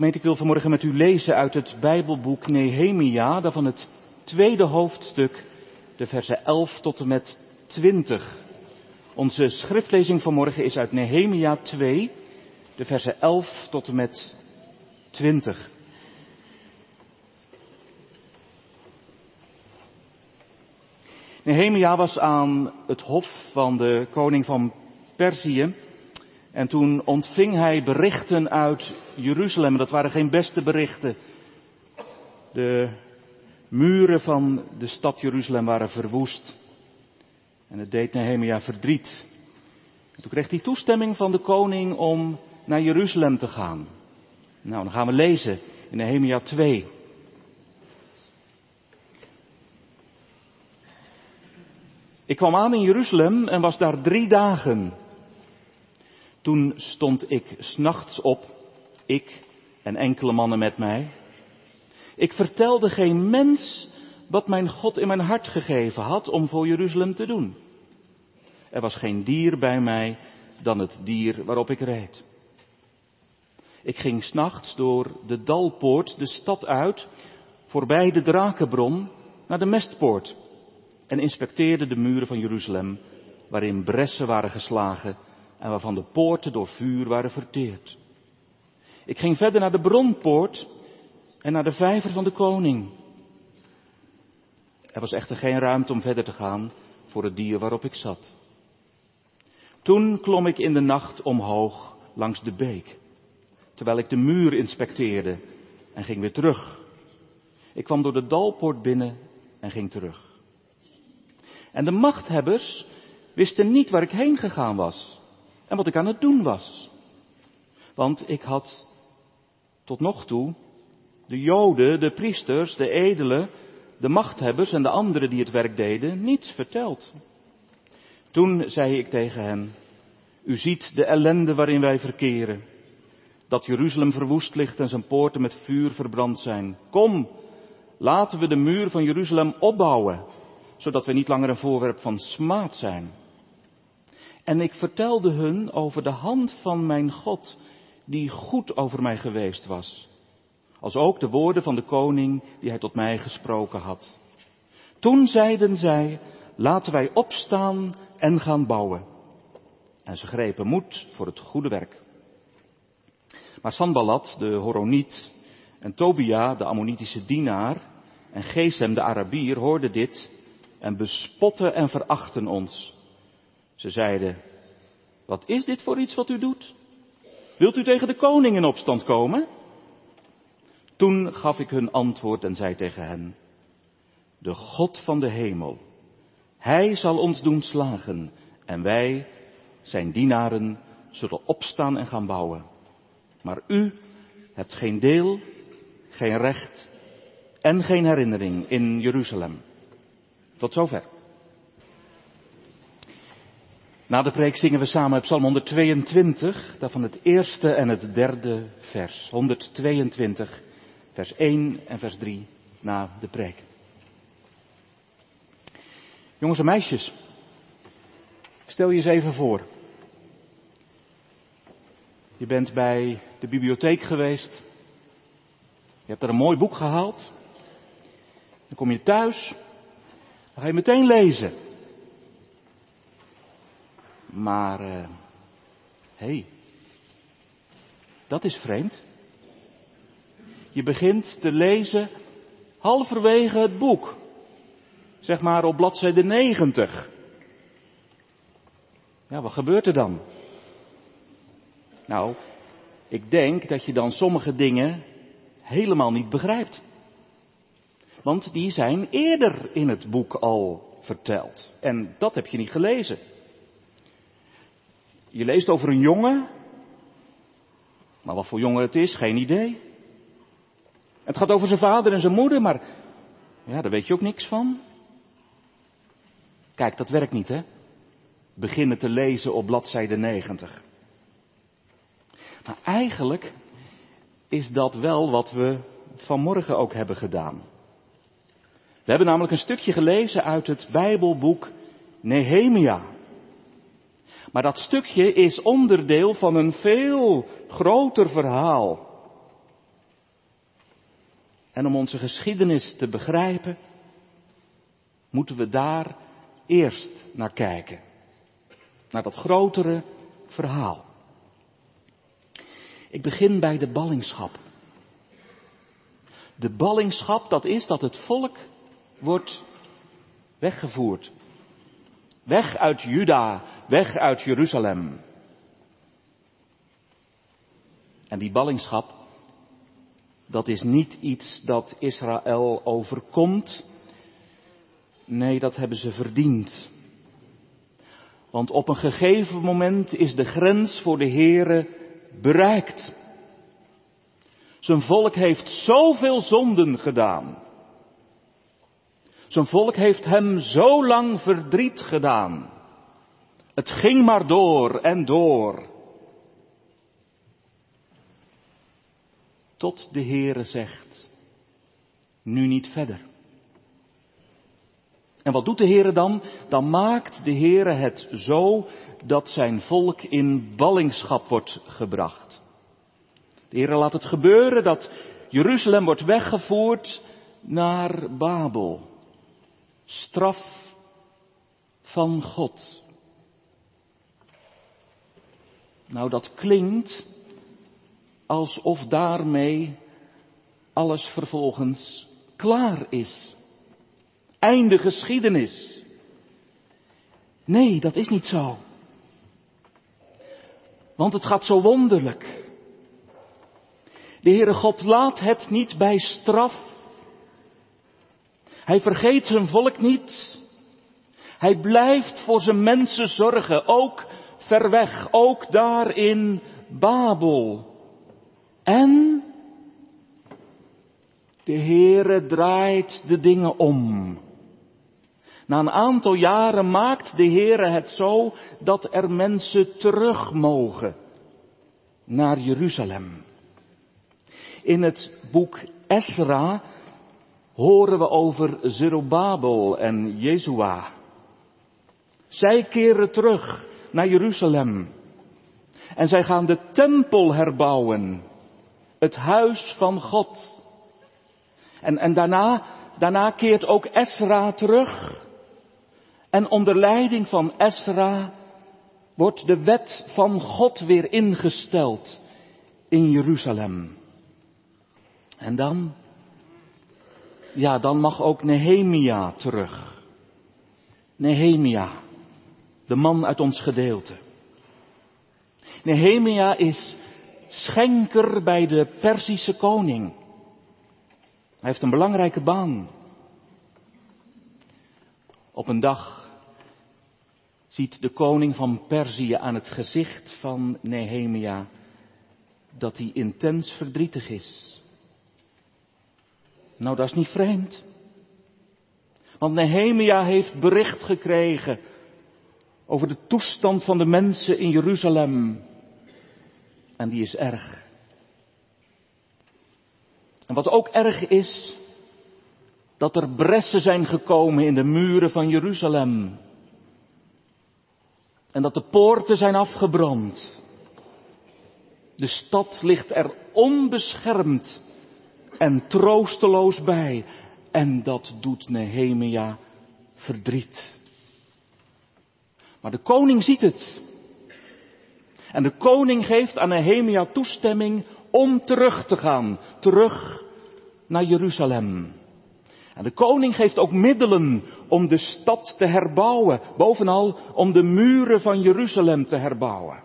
Ik wil vanmorgen met u lezen uit het Bijbelboek Nehemia, daarvan het tweede hoofdstuk, de versen 11 tot en met 20. Onze schriftlezing vanmorgen is uit Nehemia 2, de versen 11 tot en met 20. Nehemia was aan het hof van de koning van Perzië. En toen ontving hij berichten uit Jeruzalem. Dat waren geen beste berichten. De muren van de stad Jeruzalem waren verwoest. En het deed Nehemia verdriet. En toen kreeg hij toestemming van de koning om naar Jeruzalem te gaan. Nou, dan gaan we lezen in Nehemia 2. Ik kwam aan in Jeruzalem en was daar drie dagen. Toen stond ik s'nachts op, ik en enkele mannen met mij. Ik vertelde geen mens wat mijn God in mijn hart gegeven had om voor Jeruzalem te doen. Er was geen dier bij mij dan het dier waarop ik reed. Ik ging s'nachts door de Dalpoort de stad uit, voorbij de Drakenbron, naar de Mestpoort en inspecteerde de muren van Jeruzalem, waarin bressen waren geslagen en waarvan de poorten door vuur waren verteerd. Ik ging verder naar de bronpoort en naar de vijver van de koning. Er was echter geen ruimte om verder te gaan voor het dier waarop ik zat. Toen klom ik in de nacht omhoog langs de beek, terwijl ik de muur inspecteerde en ging weer terug. Ik kwam door de dalpoort binnen en ging terug. En de machthebbers wisten niet waar ik heen gegaan was en wat ik aan het doen was. Want ik had tot nog toe de Joden, de priesters, de edelen, de machthebbers en de anderen die het werk deden niets verteld. Toen zei ik tegen hen, u ziet de ellende waarin wij verkeren, dat Jeruzalem verwoest ligt en zijn poorten met vuur verbrand zijn. Kom, laten we de muur van Jeruzalem opbouwen zodat we niet langer een voorwerp van smaad zijn. En ik vertelde hun over de hand van mijn God, die goed over mij geweest was, als ook de woorden van de koning die hij tot mij gesproken had. Toen zeiden zij, laten wij opstaan en gaan bouwen. En ze grepen moed voor het goede werk. Maar Sanballat, de Horoniet, en Tobia, de Ammonitische dienaar, en Gesem, de Arabier, hoorden dit en bespotten en verachten ons. Ze zeiden, wat is dit voor iets wat u doet? Wilt u tegen de koning in opstand komen? Toen gaf ik hun antwoord en zei tegen hen, de God van de hemel, Hij zal ons doen slagen en wij, zijn dienaren, zullen opstaan en gaan bouwen. Maar u hebt geen deel, geen recht en geen herinnering in Jeruzalem. Tot zover. Na de preek zingen we samen Psalm 122, daarvan het eerste en het derde vers. 122, vers 1 en vers 3 na de preek. Jongens en meisjes, stel je eens even voor. Je bent bij de bibliotheek geweest. Je hebt er een mooi boek gehaald. Dan kom je thuis ga je meteen lezen. Maar, hé, uh, hey, dat is vreemd. Je begint te lezen halverwege het boek. Zeg maar op bladzijde 90. Ja, wat gebeurt er dan? Nou, ik denk dat je dan sommige dingen helemaal niet begrijpt. Want die zijn eerder in het boek al verteld. En dat heb je niet gelezen. Je leest over een jongen. Maar wat voor jongen het is, geen idee. Het gaat over zijn vader en zijn moeder, maar ja, daar weet je ook niks van. Kijk, dat werkt niet, hè? Beginnen te lezen op bladzijde 90. Maar eigenlijk is dat wel wat we vanmorgen ook hebben gedaan. We hebben namelijk een stukje gelezen uit het Bijbelboek Nehemia. Maar dat stukje is onderdeel van een veel groter verhaal. En om onze geschiedenis te begrijpen, moeten we daar eerst naar kijken. Naar dat grotere verhaal. Ik begin bij de ballingschap. De ballingschap, dat is dat het volk wordt weggevoerd. Weg uit Juda, weg uit Jeruzalem. En die ballingschap, dat is niet iets dat Israël overkomt. Nee, dat hebben ze verdiend. Want op een gegeven moment is de grens voor de Here bereikt. Zijn volk heeft zoveel zonden gedaan. Zijn volk heeft hem zo lang verdriet gedaan. Het ging maar door en door. Tot de Heere zegt, nu niet verder. En wat doet de Heere dan? Dan maakt de Heere het zo dat zijn volk in ballingschap wordt gebracht. De Heere laat het gebeuren dat Jeruzalem wordt weggevoerd naar Babel. Straf van God. Nou, dat klinkt alsof daarmee alles vervolgens klaar is. Einde geschiedenis. Nee, dat is niet zo. Want het gaat zo wonderlijk. De Heere God laat het niet bij straf. Hij vergeet zijn volk niet. Hij blijft voor zijn mensen zorgen, ook ver weg, ook daar in Babel. En de Heere draait de dingen om. Na een aantal jaren maakt de Heere het zo dat er mensen terug mogen naar Jeruzalem. In het boek Esra horen we over Zerubabel en Jezua. Zij keren terug naar Jeruzalem. En zij gaan de tempel herbouwen. Het huis van God. En, en daarna, daarna keert ook Esra terug. En onder leiding van Esra wordt de wet van God weer ingesteld in Jeruzalem. En dan, ja, dan mag ook Nehemia terug. Nehemia, de man uit ons gedeelte. Nehemia is schenker bij de Perzische koning. Hij heeft een belangrijke baan. Op een dag ziet de koning van Perzië aan het gezicht van Nehemia dat hij intens verdrietig is. Nou, dat is niet vreemd. Want Nehemia heeft bericht gekregen over de toestand van de mensen in Jeruzalem. En die is erg. En wat ook erg is, dat er bressen zijn gekomen in de muren van Jeruzalem. En dat de poorten zijn afgebrand. De stad ligt er onbeschermd en troosteloos bij. En dat doet Nehemia verdriet. Maar de koning ziet het. En de koning geeft aan Nehemia toestemming om terug te gaan. Terug naar Jeruzalem. En de koning geeft ook middelen om de stad te herbouwen. Bovenal om de muren van Jeruzalem te herbouwen.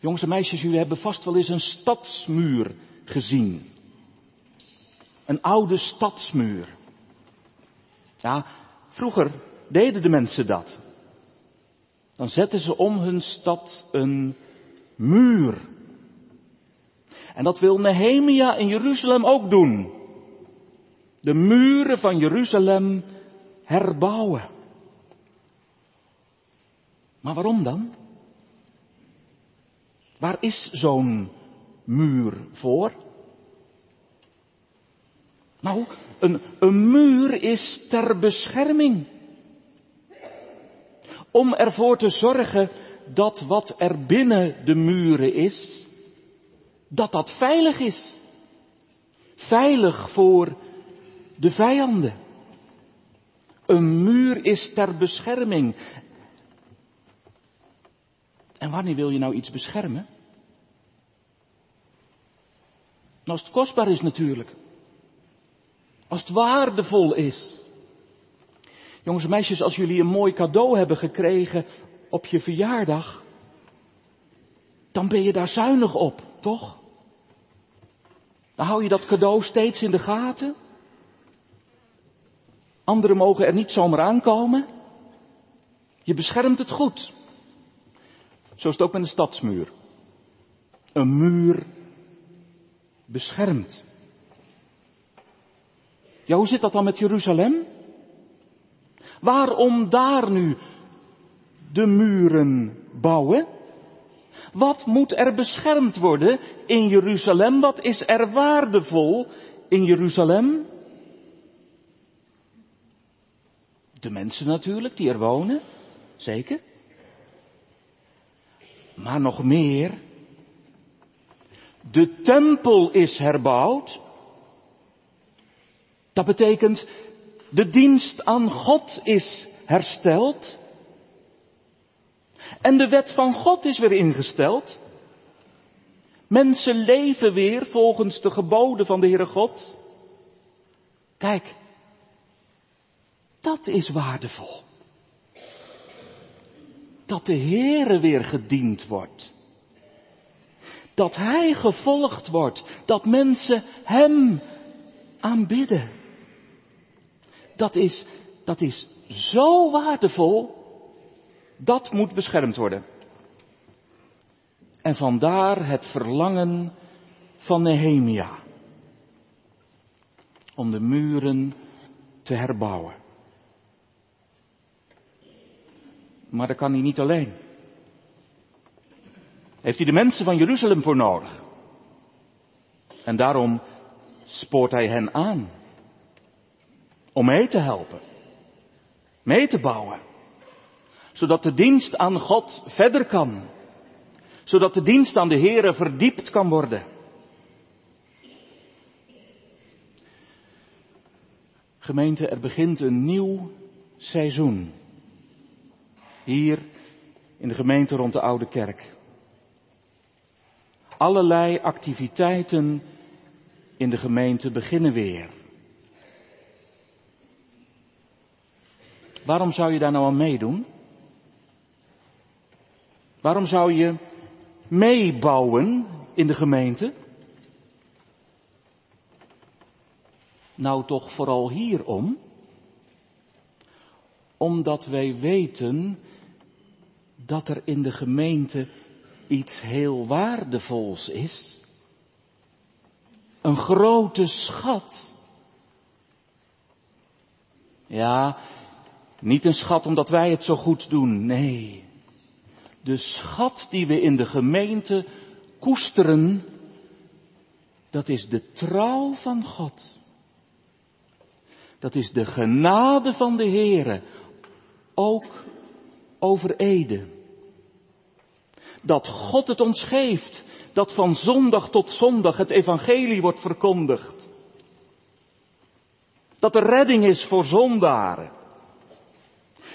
Jongens en meisjes, jullie hebben vast wel eens een stadsmuur gezien. Een oude stadsmuur. Ja, vroeger deden de mensen dat. Dan zetten ze om hun stad een muur. En dat wil Nehemia in Jeruzalem ook doen. De muren van Jeruzalem herbouwen. Maar waarom dan? Waar is zo'n muur voor? Nou, een, een muur is ter bescherming. Om ervoor te zorgen dat wat er binnen de muren is, dat dat veilig is. Veilig voor de vijanden. Een muur is ter bescherming. En wanneer wil je nou iets beschermen? Als het kostbaar is natuurlijk. Als het waardevol is. Jongens en meisjes, als jullie een mooi cadeau hebben gekregen op je verjaardag, dan ben je daar zuinig op, toch? Dan hou je dat cadeau steeds in de gaten. Anderen mogen er niet zomaar aankomen. Je beschermt het goed. Zo is het ook met een stadsmuur. Een muur beschermt. Ja, hoe zit dat dan met Jeruzalem? Waarom daar nu de muren bouwen? Wat moet er beschermd worden in Jeruzalem? Wat is er waardevol in Jeruzalem? De mensen natuurlijk die er wonen, zeker. Maar nog meer. De tempel is herbouwd. Dat betekent, de dienst aan God is hersteld. En de wet van God is weer ingesteld. Mensen leven weer volgens de geboden van de Heere God. Kijk, dat is waardevol. Dat de Heere weer gediend wordt. Dat Hij gevolgd wordt. Dat mensen Hem aanbidden. Dat is, dat is zo waardevol. Dat moet beschermd worden. En vandaar het verlangen van Nehemia. Om de muren te herbouwen. Maar dat kan hij niet alleen. Heeft hij de mensen van Jeruzalem voor nodig. En daarom spoort hij hen aan. Om mee te helpen. Mee te bouwen. Zodat de dienst aan God verder kan. Zodat de dienst aan de Here verdiept kan worden. Gemeente, er begint een nieuw seizoen. Hier in de gemeente rond de Oude Kerk. Allerlei activiteiten in de gemeente beginnen weer. Waarom zou je daar nou aan meedoen? Waarom zou je meebouwen in de gemeente? Nou toch vooral hierom. Omdat wij weten dat er in de gemeente iets heel waardevols is. Een grote schat. Ja, niet een schat omdat wij het zo goed doen, nee. De schat die we in de gemeente koesteren, dat is de trouw van God. Dat is de genade van de Heere, ook over Ede. Dat God het ons geeft, dat van zondag tot zondag het evangelie wordt verkondigd. Dat er redding is voor zondaren.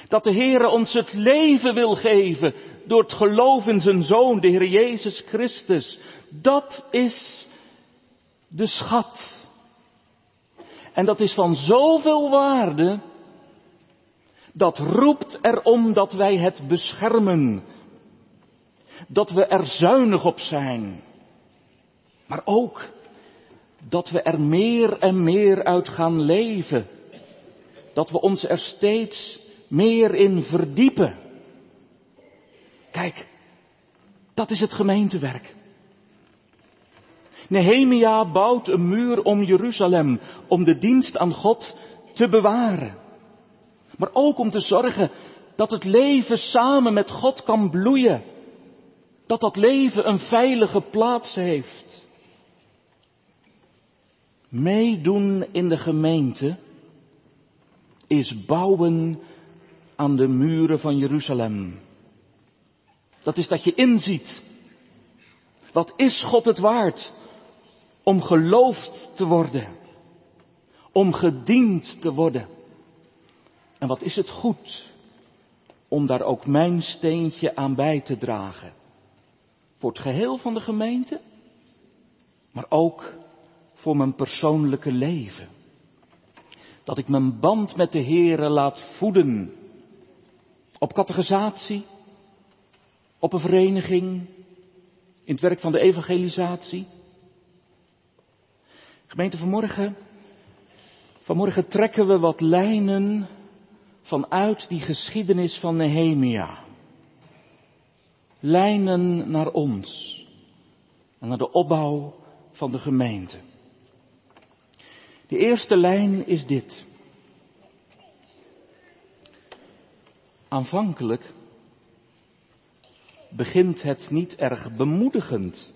Dat de Heere ons het leven wil geven door het geloof in zijn Zoon, de Heer Jezus Christus. Dat is de schat. En dat is van zoveel waarde, dat roept erom dat wij het beschermen. Dat we er zuinig op zijn. Maar ook dat we er meer en meer uit gaan leven. Dat we ons er steeds meer in verdiepen. Kijk, dat is het gemeentewerk. Nehemia bouwt een muur om Jeruzalem, om de dienst aan God te bewaren. Maar ook om te zorgen dat het leven samen met God kan bloeien. Dat dat leven een veilige plaats heeft. Meedoen in de gemeente is bouwen aan de muren van Jeruzalem. Dat is dat je inziet. Wat is God het waard om geloofd te worden, om gediend te worden. En wat is het goed om daar ook mijn steentje aan bij te dragen. Voor het geheel van de gemeente, maar ook voor mijn persoonlijke leven. Dat ik mijn band met de Heere laat voeden. Op categorisatie, op een vereniging, in het werk van de evangelisatie. Gemeente, vanmorgen, vanmorgen trekken we wat lijnen vanuit die geschiedenis van Nehemia. Lijnen naar ons en naar de opbouw van de gemeente. De eerste lijn is dit. Aanvankelijk begint het niet erg bemoedigend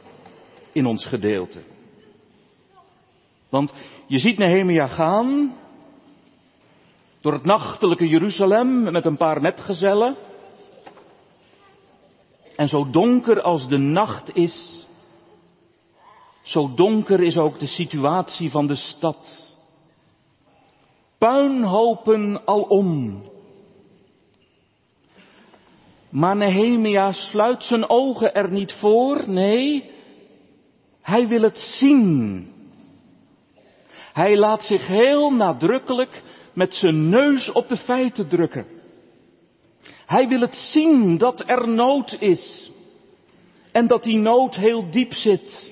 in ons gedeelte. Want je ziet Nehemia gaan door het nachtelijke Jeruzalem met een paar metgezellen. En zo donker als de nacht is, zo donker is ook de situatie van de stad. Puinhopen alom. Maar Nehemia sluit zijn ogen er niet voor, nee, hij wil het zien. Hij laat zich heel nadrukkelijk met zijn neus op de feiten drukken. Hij wil het zien dat er nood is. En dat die nood heel diep zit.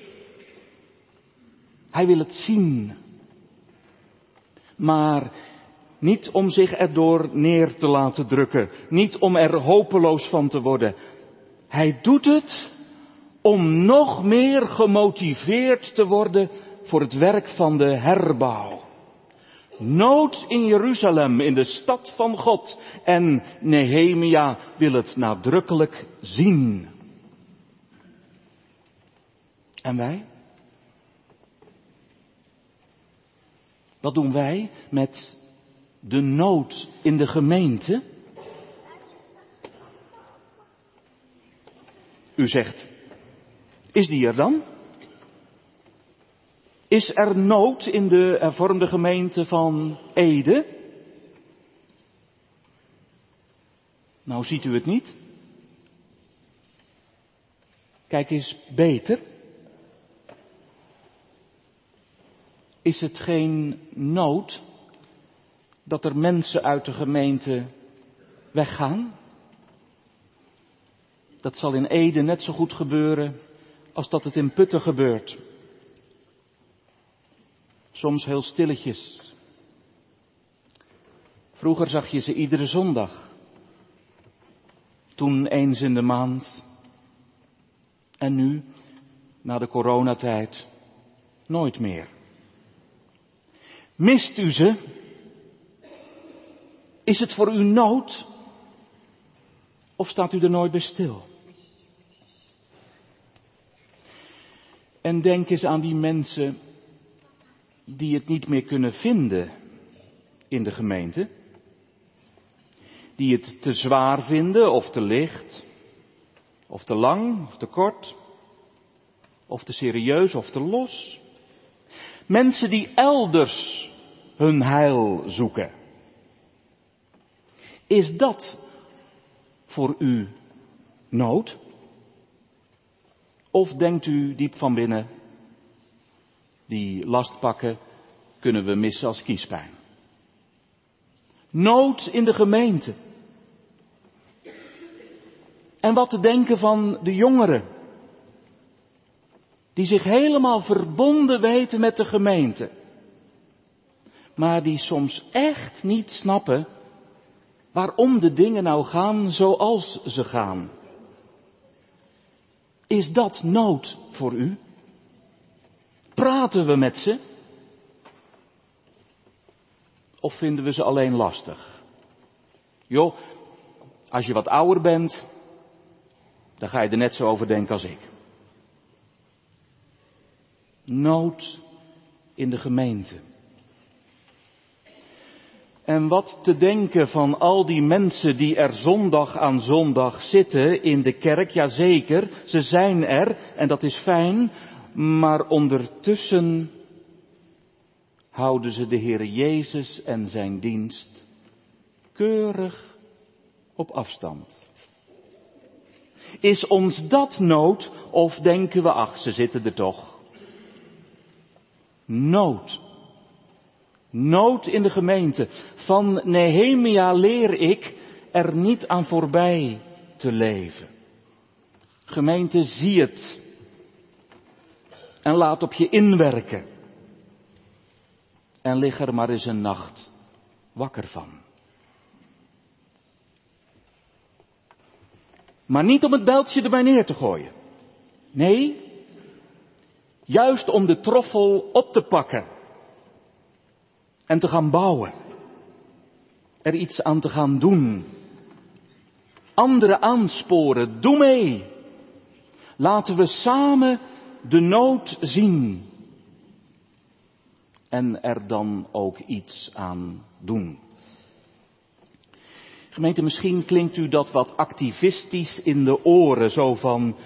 Hij wil het zien. Maar niet om zich erdoor neer te laten drukken. Niet om er hopeloos van te worden. Hij doet het om nog meer gemotiveerd te worden voor het werk van de herbouw. Nood in Jeruzalem, in de stad van God. En Nehemia wil het nadrukkelijk zien. En wij? Wat doen wij met de nood in de gemeente? U zegt, is die er dan? Is er nood in de hervormde gemeente van Ede? Nou ziet u het niet. Kijk eens beter. Is het geen nood dat er mensen uit de gemeente weggaan? Dat zal in Ede net zo goed gebeuren als dat het in Putten gebeurt. Soms heel stilletjes. Vroeger zag je ze iedere zondag. Toen eens in de maand. En nu, na de coronatijd, nooit meer. Mist u ze? Is het voor u nood? Of staat u er nooit bij stil? En denk eens aan die mensen die het niet meer kunnen vinden in de gemeente. Die het te zwaar vinden of te licht, of te lang of te kort, of te serieus of te los. Mensen die elders hun heil zoeken. Is dat voor u nood? Of denkt u diep van binnen, die last pakken, kunnen we missen als kiespijn. Nood in de gemeente. En wat te denken van de jongeren, die zich helemaal verbonden weten met de gemeente, maar die soms echt niet snappen waarom de dingen nou gaan zoals ze gaan. Is dat nood voor u? Praten we met ze? Of vinden we ze alleen lastig? Joh, als je wat ouder bent, dan ga je er net zo over denken als ik. Nood in de gemeente. En wat te denken van al die mensen die er zondag aan zondag zitten in de kerk, ja zeker, ze zijn er en dat is fijn, maar ondertussen houden ze de Heer Jezus en zijn dienst keurig op afstand. Is ons dat nood of denken we, ach, ze zitten er toch? Nood. Nood in de gemeente. Van Nehemia leer ik er niet aan voorbij te leven. Gemeente, zie het. En laat op je inwerken. En lig er maar eens een nacht wakker van. Maar niet om het beltje erbij neer te gooien. Nee, juist om de troffel op te pakken en te gaan bouwen. Er iets aan te gaan doen. Anderen aansporen. Doe mee. Laten we samen de nood zien. En er dan ook iets aan doen. Gemeente, misschien klinkt u dat wat activistisch in de oren, zo van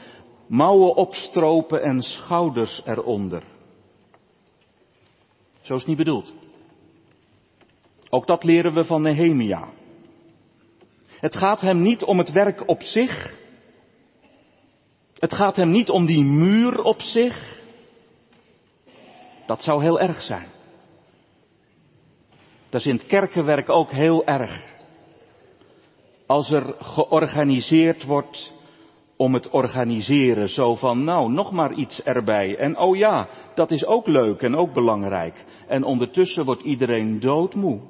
mouwen opstropen en schouders eronder. Zo is het niet bedoeld. Ook dat leren we van Nehemia. Het gaat hem niet om het werk op zich. Het gaat hem niet om die muur op zich. Dat zou heel erg zijn. Dat is in het kerkenwerk ook heel erg. Als er georganiseerd wordt om het organiseren, zo van nou, nog maar iets erbij. En oh ja, dat is ook leuk en ook belangrijk. En ondertussen wordt iedereen doodmoe.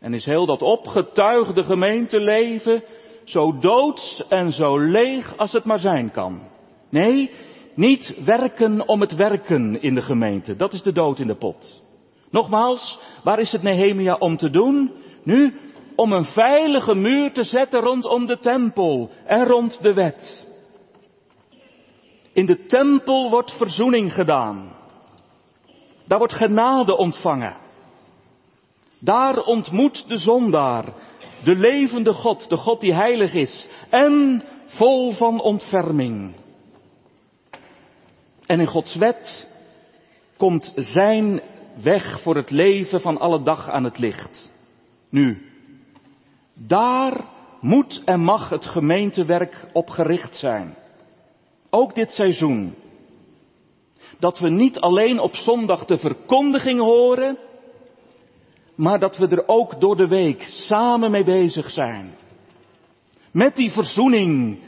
En is heel dat opgetuigde gemeenteleven zo doods en zo leeg als het maar zijn kan. Nee, niet werken om het werken in de gemeente. Dat is de dood in de pot. Nogmaals, waar is het Nehemia om te doen? Nu, om een veilige muur te zetten rondom de tempel en rond de wet. In de tempel wordt verzoening gedaan. Daar wordt genade ontvangen. Daar ontmoet de zondaar de levende God, de God die heilig is en vol van ontferming. En in Gods wet komt zijn weg voor het leven van alle dag aan het licht. Nu, daar moet en mag het gemeentewerk op gericht zijn. Ook dit seizoen. Dat we niet alleen op zondag de verkondiging horen, maar dat we er ook door de week samen mee bezig zijn. Met die verzoening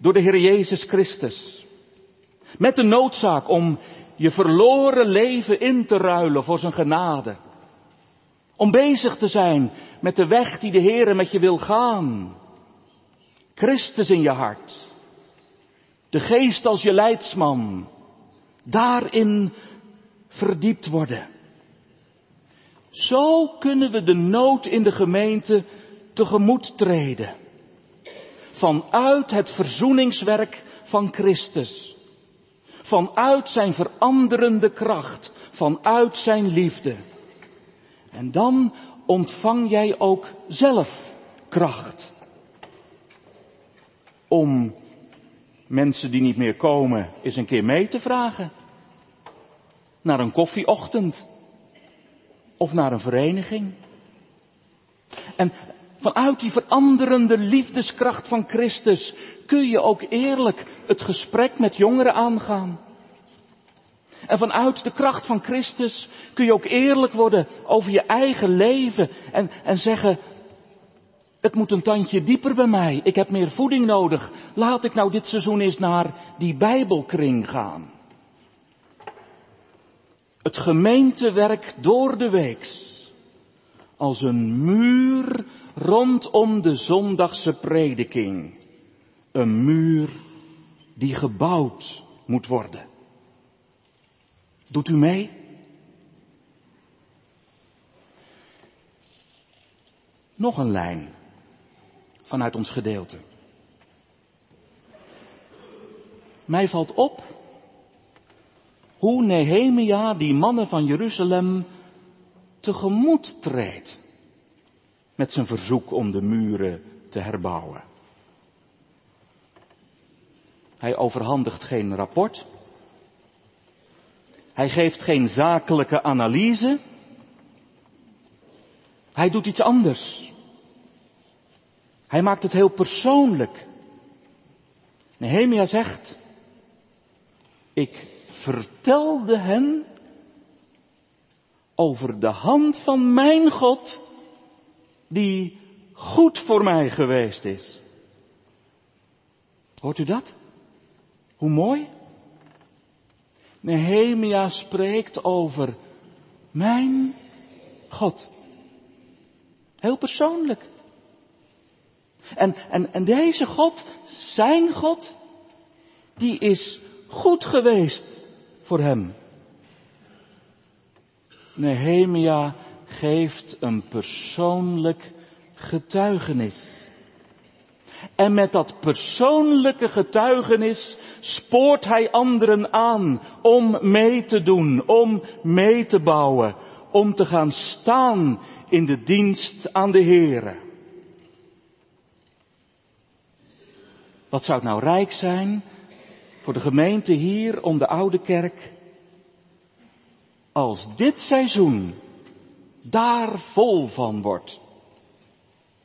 door de Heer Jezus Christus. Met de noodzaak om je verloren leven in te ruilen voor zijn genade. Om bezig te zijn met de weg die de Heer met je wil gaan. Christus in je hart. De geest als je leidsman. Daarin verdiept worden. Zo kunnen we de nood in de gemeente tegemoet treden. Vanuit het verzoeningswerk van Christus. Vanuit zijn veranderende kracht. Vanuit zijn liefde. En dan ontvang jij ook zelf kracht. Om mensen die niet meer komen eens een keer mee te vragen. Naar een koffieochtend of naar een vereniging. En vanuit die veranderende liefdeskracht van Christus kun je ook eerlijk het gesprek met jongeren aangaan. En vanuit de kracht van Christus kun je ook eerlijk worden over je eigen leven en, en zeggen, het moet een tandje dieper bij mij. Ik heb meer voeding nodig. Laat ik nou dit seizoen eens naar die Bijbelkring gaan. Het gemeentewerk door de weeks. Als een muur rondom de zondagse prediking. Een muur die gebouwd moet worden. Doet u mee? Nog een lijn vanuit ons gedeelte. Mij valt op hoe Nehemia die mannen van Jeruzalem tegemoet treedt met zijn verzoek om de muren te herbouwen. Hij overhandigt geen rapport, Hij geeft geen zakelijke analyse. Hij doet iets anders. Hij maakt het heel persoonlijk. Nehemia zegt, ik vertelde hen over de hand van mijn God, die goed voor mij geweest is. Hoort u dat? Hoe mooi? Nehemia spreekt over mijn God. Heel persoonlijk. En, en, en deze God, zijn God, die is goed geweest voor hem. Nehemia geeft een persoonlijk getuigenis. En met dat persoonlijke getuigenis spoort hij anderen aan om mee te doen, om mee te bouwen, om te gaan staan in de dienst aan de Here. Wat zou het nou rijk zijn voor de gemeente hier om de oude kerk als dit seizoen daar vol van wordt.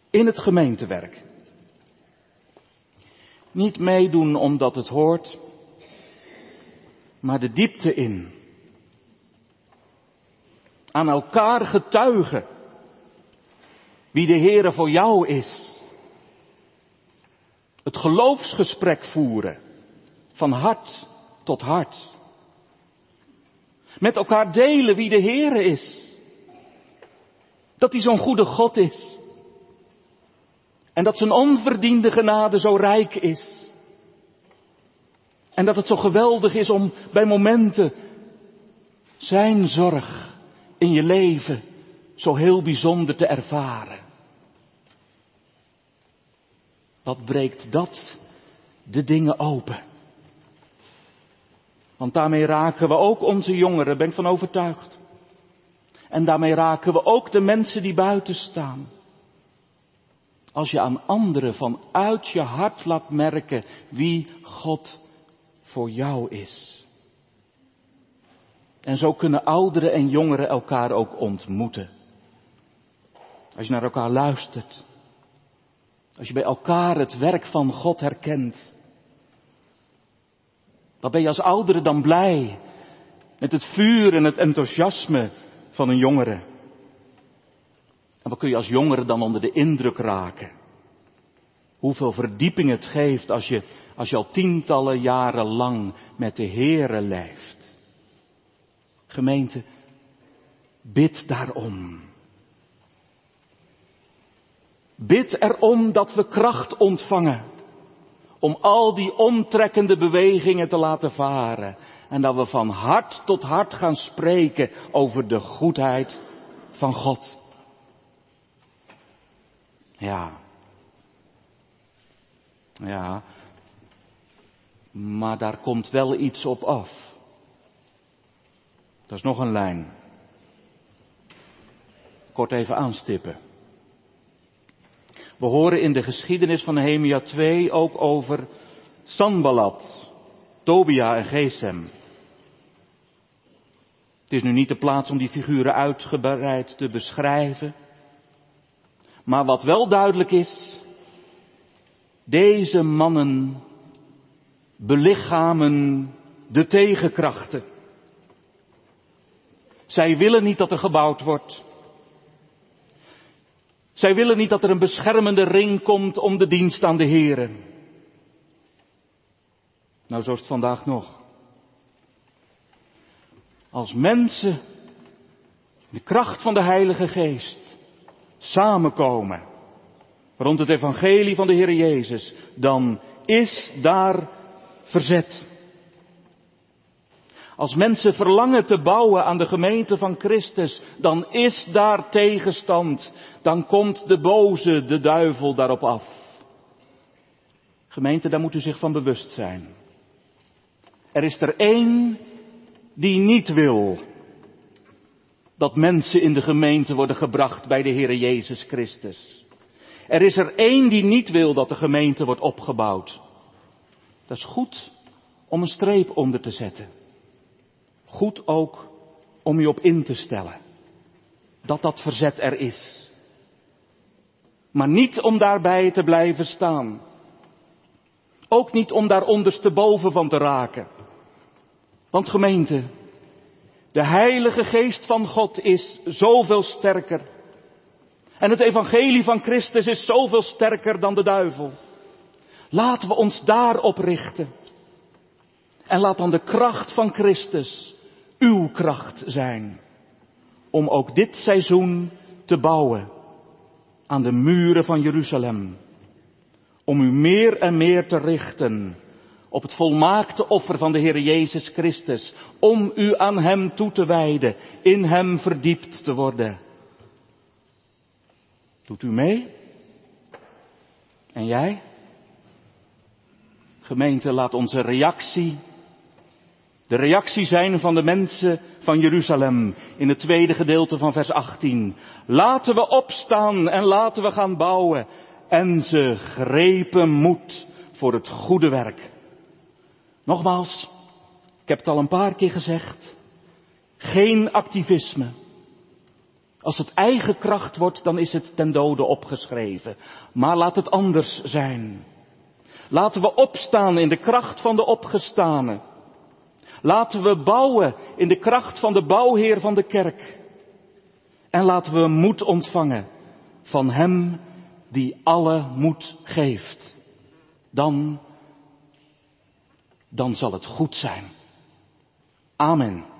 In het gemeentewerk. Niet meedoen omdat het hoort, maar de diepte in. Aan elkaar getuigen wie de Heere voor jou is. Het geloofsgesprek voeren van hart tot hart. Met elkaar delen wie de Heere is. Dat hij zo'n goede God is. En dat zijn onverdiende genade zo rijk is. En dat het zo geweldig is om bij momenten zijn zorg in je leven zo heel bijzonder te ervaren. Wat breekt dat de dingen open? Want daarmee raken we ook onze jongeren, ben ik van overtuigd. En daarmee raken we ook de mensen die buiten staan. Als je aan anderen vanuit je hart laat merken wie God voor jou is. En zo kunnen ouderen en jongeren elkaar ook ontmoeten. Als je naar elkaar luistert. Als je bij elkaar het werk van God herkent. Wat ben je als oudere dan blij met het vuur en het enthousiasme van een jongere? En wat kun je als jongere dan onder de indruk raken? Hoeveel verdieping het geeft als je, als je al tientallen jaren lang met de Heere leeft. Gemeente, bid daarom. Bid erom dat we kracht ontvangen om al die omtrekkende bewegingen te laten varen. En dat we van hart tot hart gaan spreken over de goedheid van God. Ja. Ja. Maar daar komt wel iets op af. Dat is nog een lijn. Kort even aanstippen. We horen in de geschiedenis van Nehemia 2 ook over Sanballat, Tobia en Gesem. Het is nu niet de plaats om die figuren uitgebreid te beschrijven. Maar wat wel duidelijk is, deze mannen belichamen de tegenkrachten. Zij willen niet dat er gebouwd wordt. Zij willen niet dat er een beschermende ring komt om de dienst aan de heren. Nou, zo is het vandaag nog. Als mensen de kracht van de Heilige Geest samenkomen rond het evangelie van de Heer Jezus, dan is daar verzet. Als mensen verlangen te bouwen aan de gemeente van Christus, dan is daar tegenstand. Dan komt de boze, de duivel daarop af. Gemeente, daar moet u zich van bewust zijn. Er is er één die niet wil dat mensen in de gemeente worden gebracht bij de Heer Jezus Christus. Er is er één die niet wil dat de gemeente wordt opgebouwd. Dat is goed om een streep onder te zetten. Goed ook om u op in te stellen. Dat dat verzet er is. Maar niet om daarbij te blijven staan. Ook niet om daar ondersteboven van te raken. Want gemeente, de Heilige Geest van God is zoveel sterker. En het Evangelie van Christus is zoveel sterker dan de duivel. Laten we ons daarop richten. En laat dan de kracht van Christus uw kracht zijn. Om ook dit seizoen te bouwen aan de muren van Jeruzalem. Om u meer en meer te richten op het volmaakte offer van de Heer Jezus Christus. Om u aan Hem toe te wijden, in Hem verdiept te worden. Doet u mee? En jij? Gemeente, laat onze reactie de reactie zijn van de mensen van Jeruzalem in het tweede gedeelte van vers 18. Laten we opstaan en laten we gaan bouwen. En ze grepen moed voor het goede werk. Nogmaals, ik heb het al een paar keer gezegd. Geen activisme. Als het eigen kracht wordt, dan is het ten dode opgeschreven. Maar laat het anders zijn. Laten we opstaan in de kracht van de opgestane. Laten we bouwen in de kracht van de bouwheer van de kerk. En laten we moed ontvangen van Hem die alle moed geeft. Dan, dan zal het goed zijn. Amen.